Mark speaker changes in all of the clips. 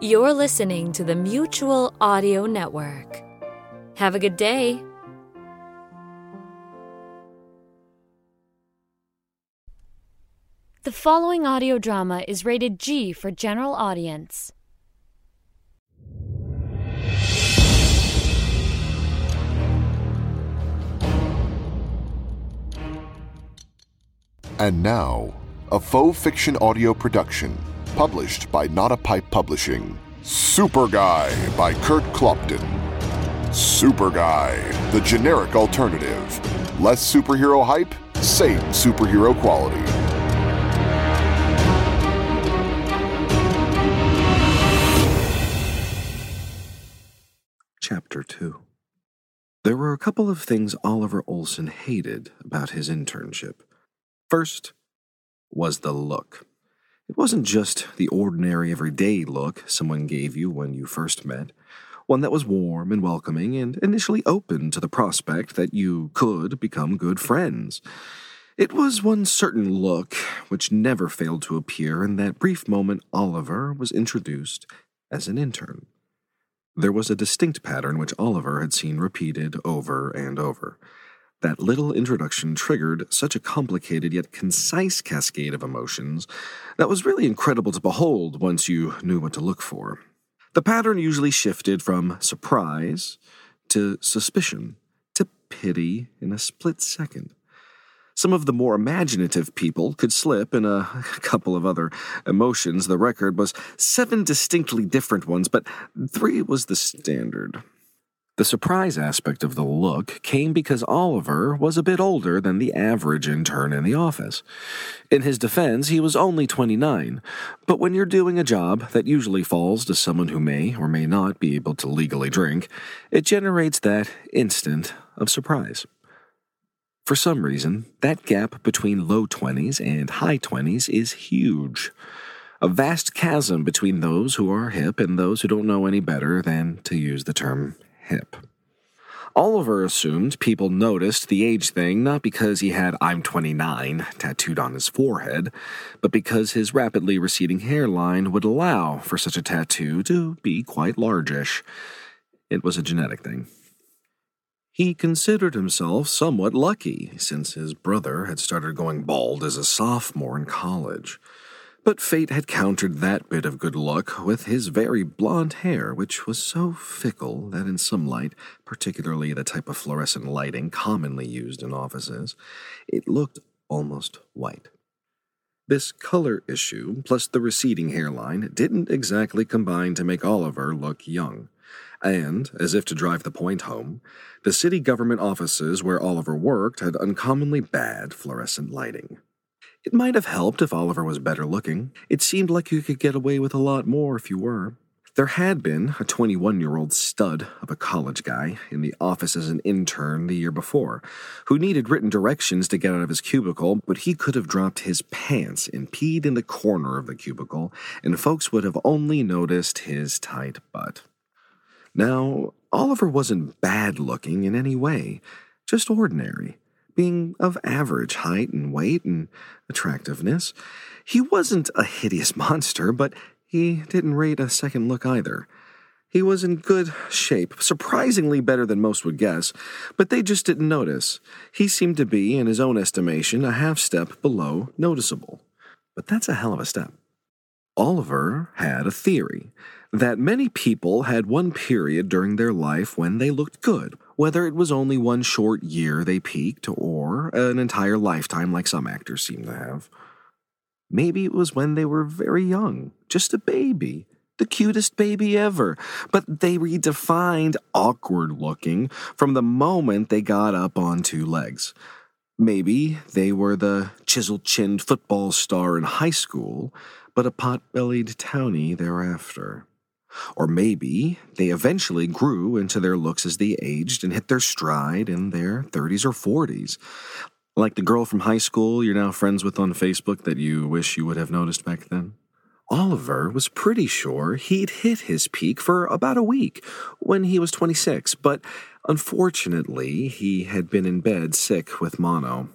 Speaker 1: You're listening to the Mutual Audio Network. Have a good day. The following audio drama is rated G for general audience.
Speaker 2: And now, a faux fiction audio production published by Not a Pipe Publishing. Super Guy by Kurt Clopton. Super Guy, the generic alternative. Less superhero hype, same superhero quality.
Speaker 3: Chapter 2 There were a couple of things Oliver Olson hated about his internship. First was the look. It wasn't just the ordinary everyday look someone gave you when you first met, one that was warm and welcoming and initially open to the prospect that you could become good friends. It was one certain look which never failed to appear in that brief moment Oliver was introduced as an intern. There was a distinct pattern which Oliver had seen repeated over and over. That little introduction triggered such a complicated yet concise cascade of emotions that was really incredible to behold once you knew what to look for. The pattern usually shifted from surprise to suspicion to pity in a split second. Some of the more imaginative people could slip in a couple of other emotions. The record was seven distinctly different ones, but three was the standard. The surprise aspect of the look came because Oliver was a bit older than the average intern in the office. In his defense, he was only 29, but when you're doing a job that usually falls to someone who may or may not be able to legally drink, it generates that instant of surprise. For some reason, that gap between low 20s and high 20s is huge. A vast chasm between those who are hip and those who don't know any better than to use the term hip. Oliver assumed people noticed the age thing not because he had I'm 29 tattooed on his forehead, but because his rapidly receding hairline would allow for such a tattoo to be quite largish. It was a genetic thing. He considered himself somewhat lucky since his brother had started going bald as a sophomore in college. But fate had countered that bit of good luck with his very blond hair, which was so fickle that in some light, particularly the type of fluorescent lighting commonly used in offices, it looked almost white. This color issue, plus the receding hairline, didn't exactly combine to make Oliver look young. And, as if to drive the point home, the city government offices where Oliver worked had uncommonly bad fluorescent lighting. It might have helped if Oliver was better looking. It seemed like you could get away with a lot more if you were. There had been a 21 year old stud of a college guy in the office as an intern the year before, who needed written directions to get out of his cubicle, but he could have dropped his pants and peed in the corner of the cubicle, and folks would have only noticed his tight butt. Now, Oliver wasn't bad looking in any way, just ordinary, being of average height and weight and attractiveness. He wasn't a hideous monster, but he didn't rate a second look either. He was in good shape, surprisingly better than most would guess, but they just didn't notice. He seemed to be, in his own estimation, a half step below noticeable. But that's a hell of a step. Oliver had a theory that many people had one period during their life when they looked good, whether it was only one short year they peaked or an entire lifetime like some actors seem to have. Maybe it was when they were very young, just a baby, the cutest baby ever, but they redefined awkward looking from the moment they got up on two legs. Maybe they were the chisel chinned football star in high school, but a pot bellied townie thereafter. Or maybe they eventually grew into their looks as they aged and hit their stride in their 30s or 40s. Like the girl from high school you're now friends with on Facebook that you wish you would have noticed back then. Oliver was pretty sure he'd hit his peak for about a week when he was 26, but unfortunately, he had been in bed sick with mono.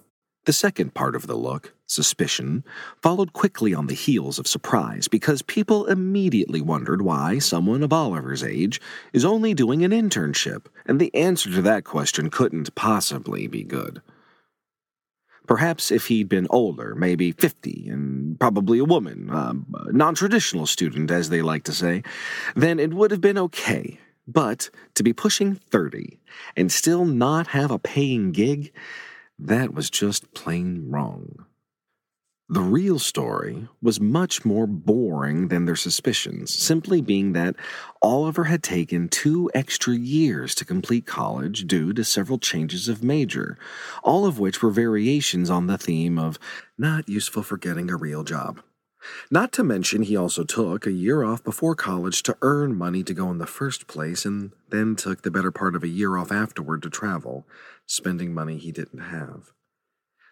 Speaker 3: The second part of the look, suspicion, followed quickly on the heels of surprise because people immediately wondered why someone of Oliver's age is only doing an internship, and the answer to that question couldn't possibly be good. Perhaps if he'd been older, maybe 50, and probably a woman, a non traditional student, as they like to say, then it would have been okay. But to be pushing 30 and still not have a paying gig, that was just plain wrong. The real story was much more boring than their suspicions, simply being that Oliver had taken two extra years to complete college due to several changes of major, all of which were variations on the theme of not useful for getting a real job. Not to mention, he also took a year off before college to earn money to go in the first place, and then took the better part of a year off afterward to travel, spending money he didn't have.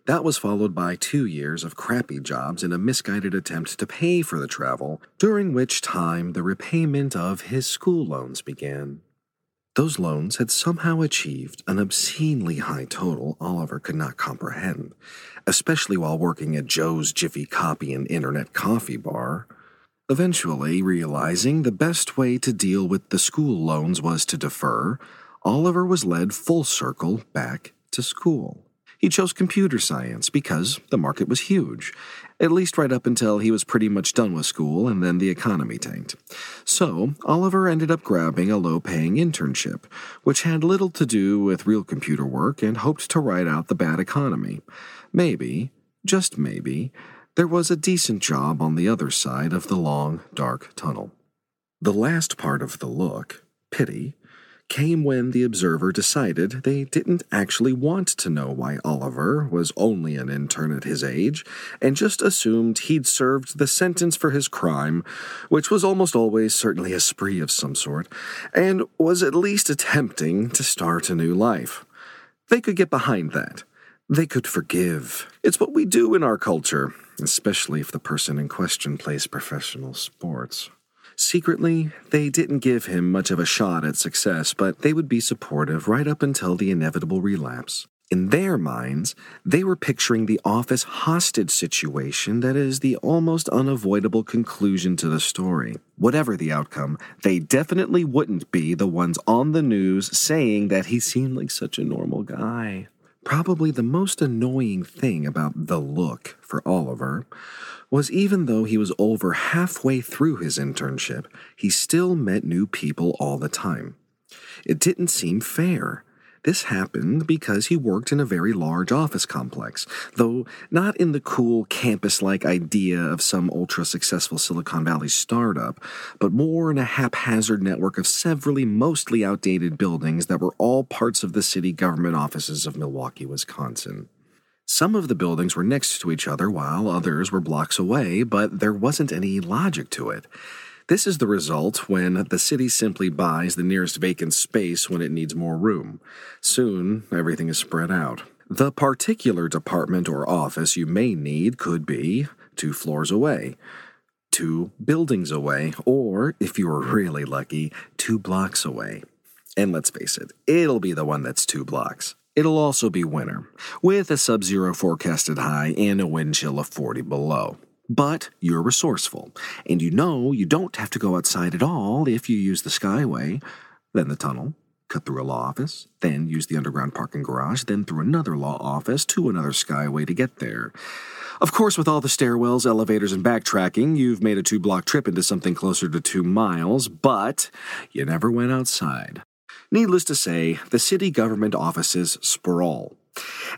Speaker 3: That was followed by two years of crappy jobs in a misguided attempt to pay for the travel, during which time the repayment of his school loans began. Those loans had somehow achieved an obscenely high total Oliver could not comprehend, especially while working at Joe's Jiffy Copy and Internet Coffee Bar. Eventually, realizing the best way to deal with the school loans was to defer, Oliver was led full circle back to school. He chose computer science because the market was huge, at least right up until he was pretty much done with school and then the economy tanked. So, Oliver ended up grabbing a low paying internship, which had little to do with real computer work and hoped to ride out the bad economy. Maybe, just maybe, there was a decent job on the other side of the long, dark tunnel. The last part of the look, pity, came when the observer decided they didn't actually want to know why Oliver was only an intern at his age, and just assumed he'd served the sentence for his crime, which was almost always certainly a spree of some sort, and was at least attempting to start a new life. They could get behind that. They could forgive. It's what we do in our culture, especially if the person in question plays professional sports. Secretly, they didn't give him much of a shot at success, but they would be supportive right up until the inevitable relapse. In their minds, they were picturing the office hostage situation that is the almost unavoidable conclusion to the story. Whatever the outcome, they definitely wouldn't be the ones on the news saying that he seemed like such a normal guy. Probably the most annoying thing about the look for Oliver was even though he was over halfway through his internship, he still met new people all the time. It didn't seem fair. This happened because he worked in a very large office complex, though not in the cool campus like idea of some ultra successful Silicon Valley startup, but more in a haphazard network of severally mostly outdated buildings that were all parts of the city government offices of Milwaukee, Wisconsin. Some of the buildings were next to each other while others were blocks away, but there wasn't any logic to it. This is the result when the city simply buys the nearest vacant space when it needs more room. Soon, everything is spread out. The particular department or office you may need could be two floors away, two buildings away, or, if you are really lucky, two blocks away. And let's face it, it'll be the one that's two blocks. It'll also be winter, with a sub zero forecasted high and a wind chill of 40 below. But you're resourceful, and you know you don't have to go outside at all if you use the Skyway, then the tunnel, cut through a law office, then use the underground parking garage, then through another law office to another Skyway to get there. Of course, with all the stairwells, elevators, and backtracking, you've made a two block trip into something closer to two miles, but you never went outside. Needless to say, the city government offices sprawl.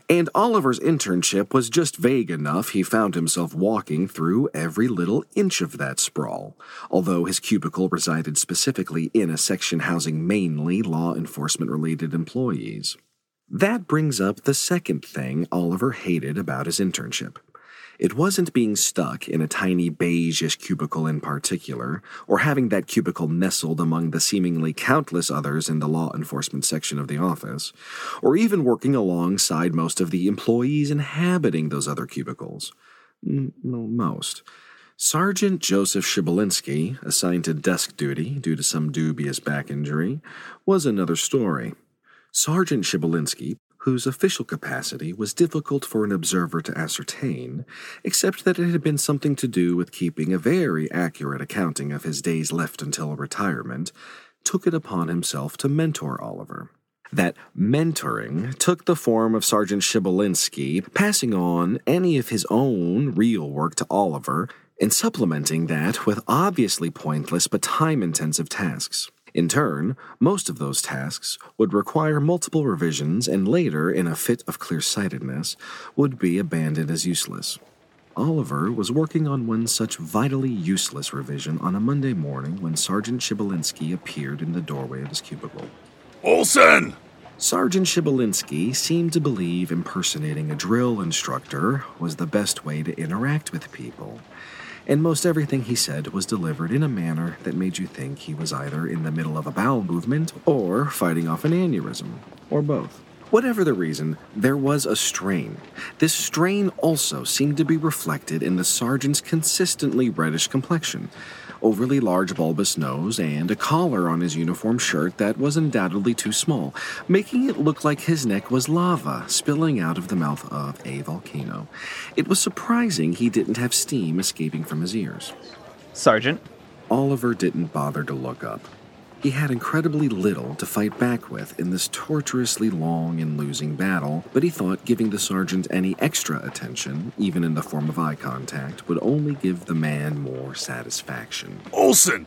Speaker 3: And Oliver's internship was just vague enough he found himself walking through every little inch of that sprawl, although his cubicle resided specifically in a section housing mainly law enforcement related employees. That brings up the second thing Oliver hated about his internship. It wasn't being stuck in a tiny beigeish cubicle in particular, or having that cubicle nestled among the seemingly countless others in the law enforcement section of the office, or even working alongside most of the employees inhabiting those other cubicles. Well, most. Sergeant Joseph Shibolinski, assigned to desk duty due to some dubious back injury, was another story. Sergeant Shibolinski whose official capacity was difficult for an observer to ascertain, except that it had been something to do with keeping a very accurate accounting of his days left until retirement, took it upon himself to mentor Oliver. That mentoring took the form of Sergeant Shibolinski passing on any of his own real work to Oliver and supplementing that with obviously pointless but time intensive tasks. In turn, most of those tasks would require multiple revisions and later, in a fit of clear sightedness, would be abandoned as useless. Oliver was working on one such vitally useless revision on a Monday morning when Sergeant Shibolinski appeared in the doorway of his cubicle.
Speaker 4: Olson!
Speaker 3: Sergeant Shibolinski seemed to believe impersonating a drill instructor was the best way to interact with people and most everything he said was delivered in a manner that made you think he was either in the middle of a bowel movement or fighting off an aneurysm, or both. Whatever the reason, there was a strain. This strain also seemed to be reflected in the sergeant's consistently reddish complexion, overly large bulbous nose, and a collar on his uniform shirt that was undoubtedly too small, making it look like his neck was lava spilling out of the mouth of a volcano. It was surprising he didn't have steam escaping from his ears.
Speaker 5: Sergeant.
Speaker 3: Oliver didn't bother to look up. He had incredibly little to fight back with in this tortuously long and losing battle, but he thought giving the sergeant any extra attention, even in the form of eye contact, would only give the man more satisfaction.
Speaker 4: Olson!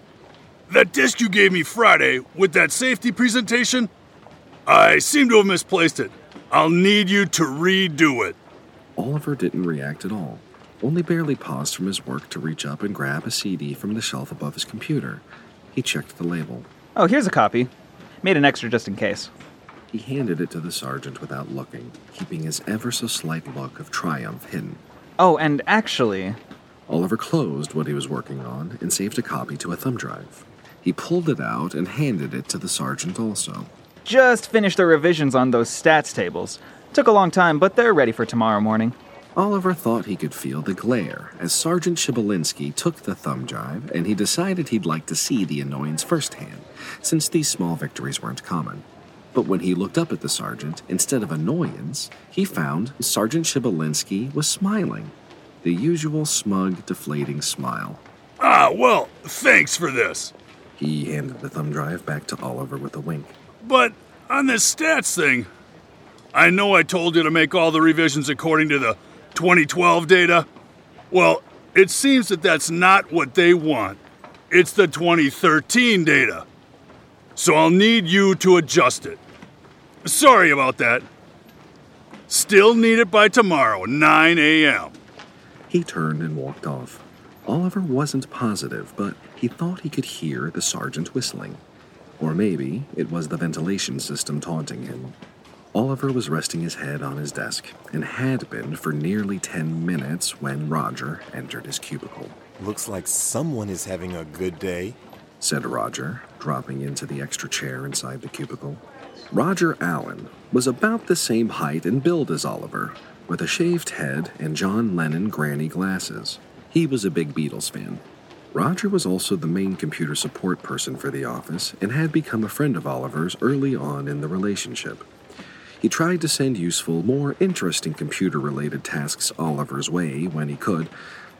Speaker 4: That disc you gave me Friday with that safety presentation? I seem to have misplaced it. I'll need you to redo it.
Speaker 3: Oliver didn't react at all, only barely paused from his work to reach up and grab a CD from the shelf above his computer. He checked the label.
Speaker 5: Oh, here's a copy. Made an extra just in case.
Speaker 3: He handed it to the sergeant without looking, keeping his ever so slight look of triumph hidden.
Speaker 5: Oh, and actually.
Speaker 3: Oliver closed what he was working on and saved a copy to a thumb drive. He pulled it out and handed it to the sergeant also.
Speaker 5: Just finished the revisions on those stats tables. Took a long time, but they're ready for tomorrow morning.
Speaker 3: Oliver thought he could feel the glare as Sergeant Shibolinski took the thumb drive, and he decided he'd like to see the annoyance firsthand, since these small victories weren't common. But when he looked up at the sergeant, instead of annoyance, he found Sergeant Shibolinski was smiling. The usual smug, deflating smile.
Speaker 4: Ah, well, thanks for this.
Speaker 3: He handed the thumb drive back to Oliver with a wink.
Speaker 4: But on this stats thing, I know I told you to make all the revisions according to the 2012 data? Well, it seems that that's not what they want. It's the 2013 data. So I'll need you to adjust it. Sorry about that. Still need it by tomorrow, 9 a.m.
Speaker 3: He turned and walked off. Oliver wasn't positive, but he thought he could hear the sergeant whistling. Or maybe it was the ventilation system taunting him. Oliver was resting his head on his desk and had been for nearly 10 minutes when Roger entered his cubicle.
Speaker 6: Looks like someone is having a good day,
Speaker 3: said Roger, dropping into the extra chair inside the cubicle. Roger Allen was about the same height and build as Oliver, with a shaved head and John Lennon granny glasses. He was a big Beatles fan. Roger was also the main computer support person for the office and had become a friend of Oliver's early on in the relationship. He tried to send useful, more interesting computer related tasks Oliver's way when he could,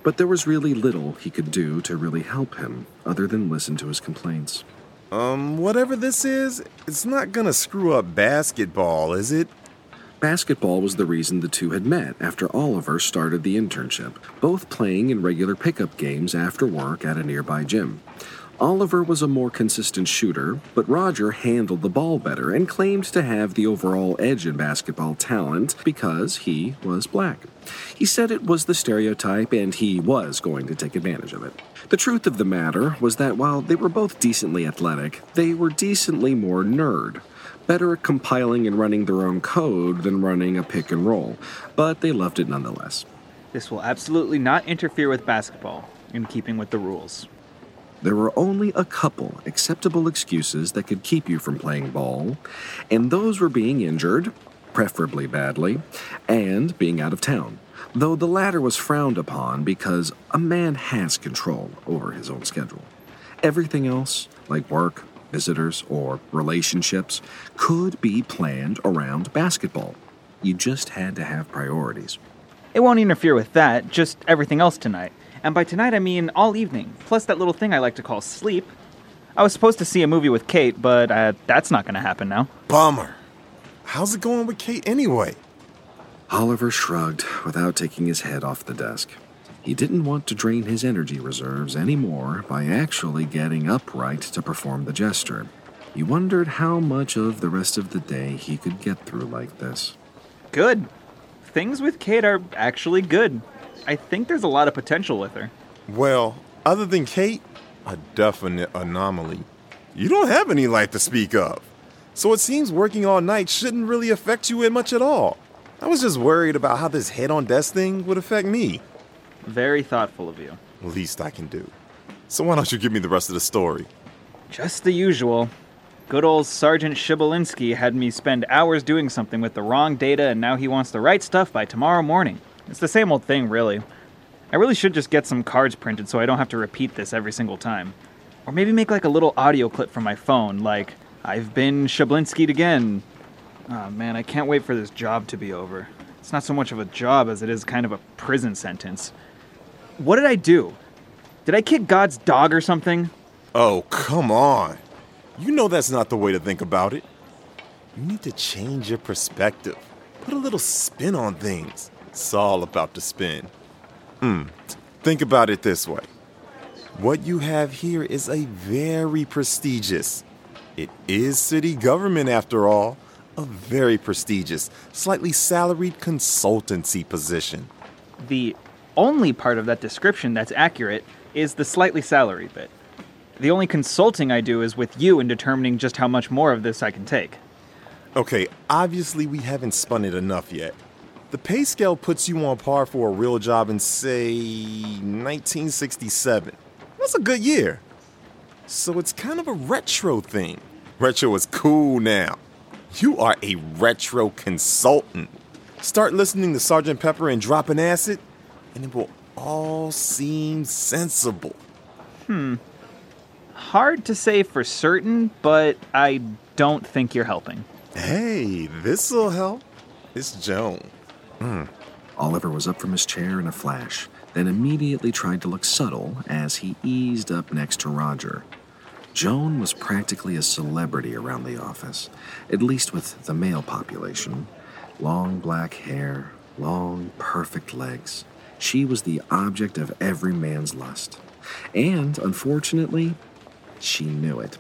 Speaker 3: but there was really little he could do to really help him other than listen to his complaints.
Speaker 6: Um, whatever this is, it's not gonna screw up basketball, is it?
Speaker 3: Basketball was the reason the two had met after Oliver started the internship, both playing in regular pickup games after work at a nearby gym. Oliver was a more consistent shooter, but Roger handled the ball better and claimed to have the overall edge in basketball talent because he was black. He said it was the stereotype and he was going to take advantage of it. The truth of the matter was that while they were both decently athletic, they were decently more nerd. Better at compiling and running their own code than running a pick and roll, but they loved it nonetheless.
Speaker 5: This will absolutely not interfere with basketball, in keeping with the rules.
Speaker 3: There were only a couple acceptable excuses that could keep you from playing ball, and those were being injured, preferably badly, and being out of town, though the latter was frowned upon because a man has control over his own schedule. Everything else, like work, visitors, or relationships, could be planned around basketball. You just had to have priorities.
Speaker 5: It won't interfere with that, just everything else tonight. And by tonight, I mean all evening, plus that little thing I like to call sleep. I was supposed to see a movie with Kate, but uh, that's not going to happen now.
Speaker 6: Bummer. How's it going with Kate anyway?
Speaker 3: Oliver shrugged without taking his head off the desk. He didn't want to drain his energy reserves anymore by actually getting upright to perform the gesture. He wondered how much of the rest of the day he could get through like this.
Speaker 5: Good. Things with Kate are actually good. I think there's a lot of potential with her.
Speaker 6: Well, other than Kate, a definite anomaly. You don't have any life to speak of. So it seems working all night shouldn't really affect you in much at all. I was just worried about how this head on desk thing would affect me.
Speaker 5: Very thoughtful of you.
Speaker 6: Least I can do. So why don't you give me the rest of the story?
Speaker 5: Just the usual. Good old Sergeant Shibolinski had me spend hours doing something with the wrong data, and now he wants the right stuff by tomorrow morning. It's the same old thing, really. I really should just get some cards printed so I don't have to repeat this every single time. Or maybe make like a little audio clip from my phone, like, I've been Shablinski'd again. Oh man, I can't wait for this job to be over. It's not so much of a job as it is kind of a prison sentence. What did I do? Did I kick God's dog or something?
Speaker 6: Oh, come on. You know that's not the way to think about it. You need to change your perspective. Put a little spin on things. It's all about the spin. Hmm. Think about it this way. What you have here is a very prestigious. It is city government after all. A very prestigious, slightly salaried consultancy position.
Speaker 5: The only part of that description that's accurate is the slightly salaried bit. The only consulting I do is with you in determining just how much more of this I can take.
Speaker 6: Okay, obviously we haven't spun it enough yet. The pay scale puts you on par for a real job in, say, 1967. That's a good year. So it's kind of a retro thing. Retro is cool now. You are a retro consultant. Start listening to Sergeant Pepper and dropping acid, and it will all seem sensible.
Speaker 5: Hmm. Hard to say for certain, but I don't think you're helping.
Speaker 6: Hey, this'll help. It's Joan.
Speaker 3: Mm. Oliver was up from his chair in a flash, then immediately tried to look subtle as he eased up next to Roger. Joan was practically a celebrity around the office, at least with the male population. Long black hair, long, perfect legs. She was the object of every man's lust. And, unfortunately, she knew it.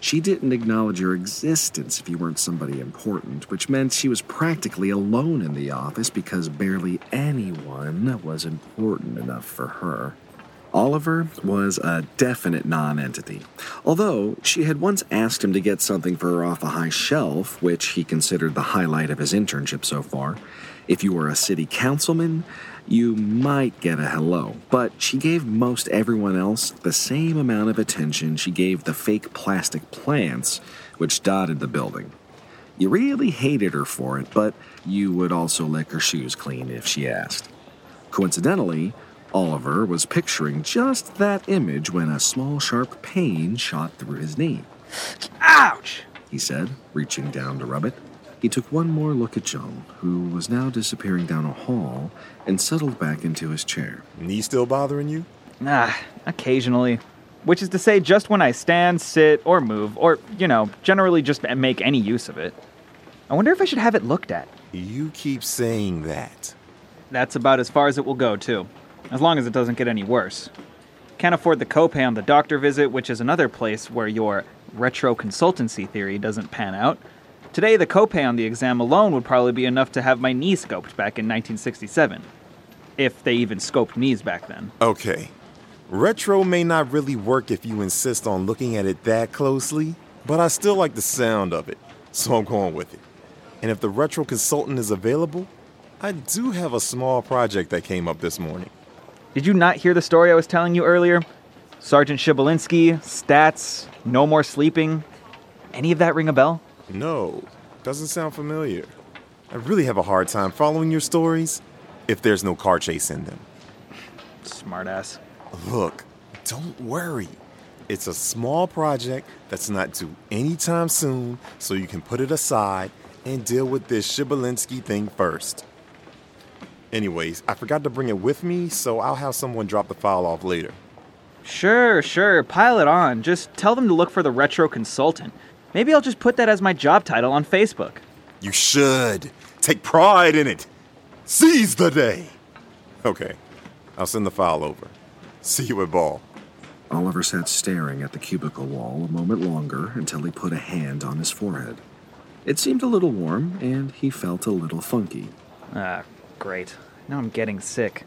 Speaker 3: She didn't acknowledge your existence if you weren't somebody important, which meant she was practically alone in the office because barely anyone was important enough for her. Oliver was a definite nonentity. Although she had once asked him to get something for her off a high shelf, which he considered the highlight of his internship so far. If you were a city councilman, you might get a hello, but she gave most everyone else the same amount of attention she gave the fake plastic plants which dotted the building. You really hated her for it, but you would also lick her shoes clean if she asked. Coincidentally, Oliver was picturing just that image when a small sharp pain shot through his knee.
Speaker 5: Ouch!
Speaker 3: He said, reaching down to rub it. He took one more look at Joan, who was now disappearing down a hall, and settled back into his chair.
Speaker 6: Knee still bothering you?
Speaker 5: Ah, occasionally. Which is to say, just when I stand, sit, or move, or, you know, generally just make any use of it. I wonder if I should have it looked at.
Speaker 6: You keep saying that.
Speaker 5: That's about as far as it will go, too. As long as it doesn't get any worse. Can't afford the copay on the doctor visit, which is another place where your retro consultancy theory doesn't pan out. Today, the copay on the exam alone would probably be enough to have my knee scoped back in 1967. If they even scoped knees back then.
Speaker 6: Okay. Retro may not really work if you insist on looking at it that closely, but I still like the sound of it, so I'm going with it. And if the retro consultant is available, I do have a small project that came up this morning.
Speaker 5: Did you not hear the story I was telling you earlier? Sergeant Shibolinski, stats, no more sleeping. Any of that ring a bell?
Speaker 6: No, doesn't sound familiar. I really have a hard time following your stories if there's no car chase in them.
Speaker 5: Smartass.
Speaker 6: Look, don't worry. It's a small project that's not due anytime soon, so you can put it aside and deal with this Shibolinski thing first. Anyways, I forgot to bring it with me, so I'll have someone drop the file off later.
Speaker 5: Sure, sure, pile it on. Just tell them to look for the retro consultant. Maybe I'll just put that as my job title on Facebook.
Speaker 6: You should. Take pride in it. Seize the day. Okay, I'll send the file over. See you at ball.
Speaker 3: Oliver sat staring at the cubicle wall a moment longer until he put a hand on his forehead. It seemed a little warm, and he felt a little funky.
Speaker 5: Ah, great. Now I'm getting sick.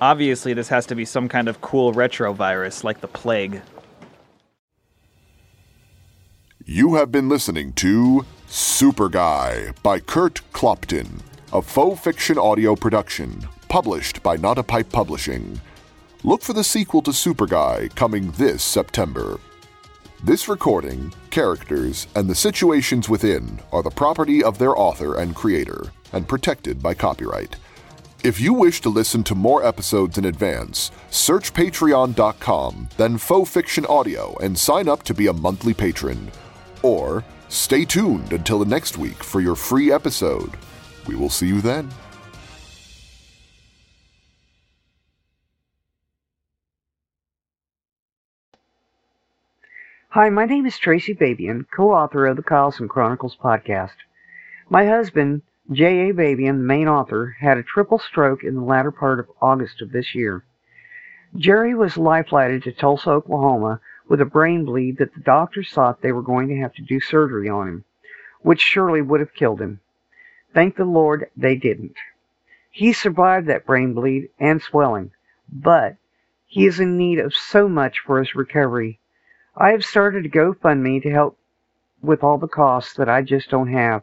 Speaker 5: Obviously, this has to be some kind of cool retro virus like the plague.
Speaker 2: You have been listening to Super Guy by Kurt Clopton, a faux fiction audio production published by Not a Pipe Publishing. Look for the sequel to Super Guy coming this September. This recording, characters, and the situations within are the property of their author and creator and protected by copyright. If you wish to listen to more episodes in advance, search patreon.com, then Faux Fiction Audio, and sign up to be a monthly patron. Or stay tuned until the next week for your free episode. We will see you then.
Speaker 7: Hi, my name is Tracy Babian, co-author of the Carlson Chronicles podcast. My husband, J.A. Babian, the main author, had a triple stroke in the latter part of August of this year. Jerry was life-flighted to Tulsa, Oklahoma, with a brain bleed that the doctors thought they were going to have to do surgery on him, which surely would have killed him. Thank the Lord they didn't. He survived that brain bleed and swelling, but he is in need of so much for his recovery I have started a GoFundMe to help with all the costs that I just don't have.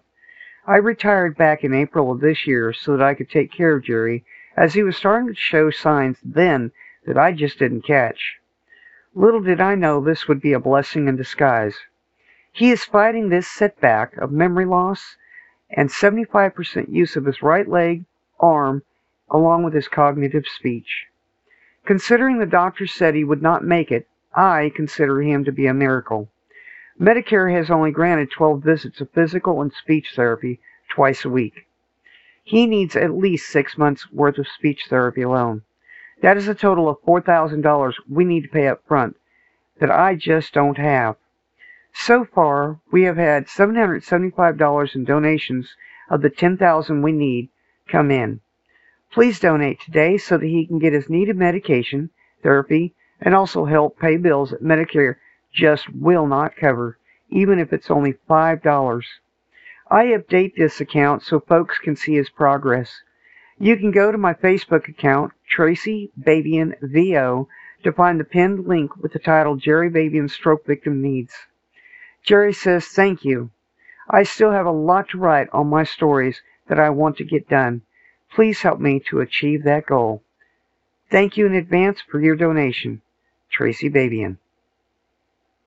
Speaker 7: I retired back in April of this year so that I could take care of Jerry as he was starting to show signs then that I just didn't catch. Little did I know this would be a blessing in disguise. He is fighting this setback of memory loss and 75% use of his right leg, arm, along with his cognitive speech. Considering the doctor said he would not make it, I consider him to be a miracle. Medicare has only granted 12 visits of physical and speech therapy twice a week. He needs at least six months' worth of speech therapy alone. That is a total of $4,000 we need to pay up front that I just don't have. So far, we have had $775 in donations of the 10,000 we need come in. Please donate today so that he can get his needed medication, therapy, and also help pay bills at Medicare just will not cover, even if it's only $5. I update this account so folks can see his progress. You can go to my Facebook account, Tracy Babian VO, to find the pinned link with the title Jerry Babian Stroke Victim Needs. Jerry says, Thank you. I still have a lot to write on my stories that I want to get done. Please help me to achieve that goal. Thank you in advance for your donation. Tracy Babian.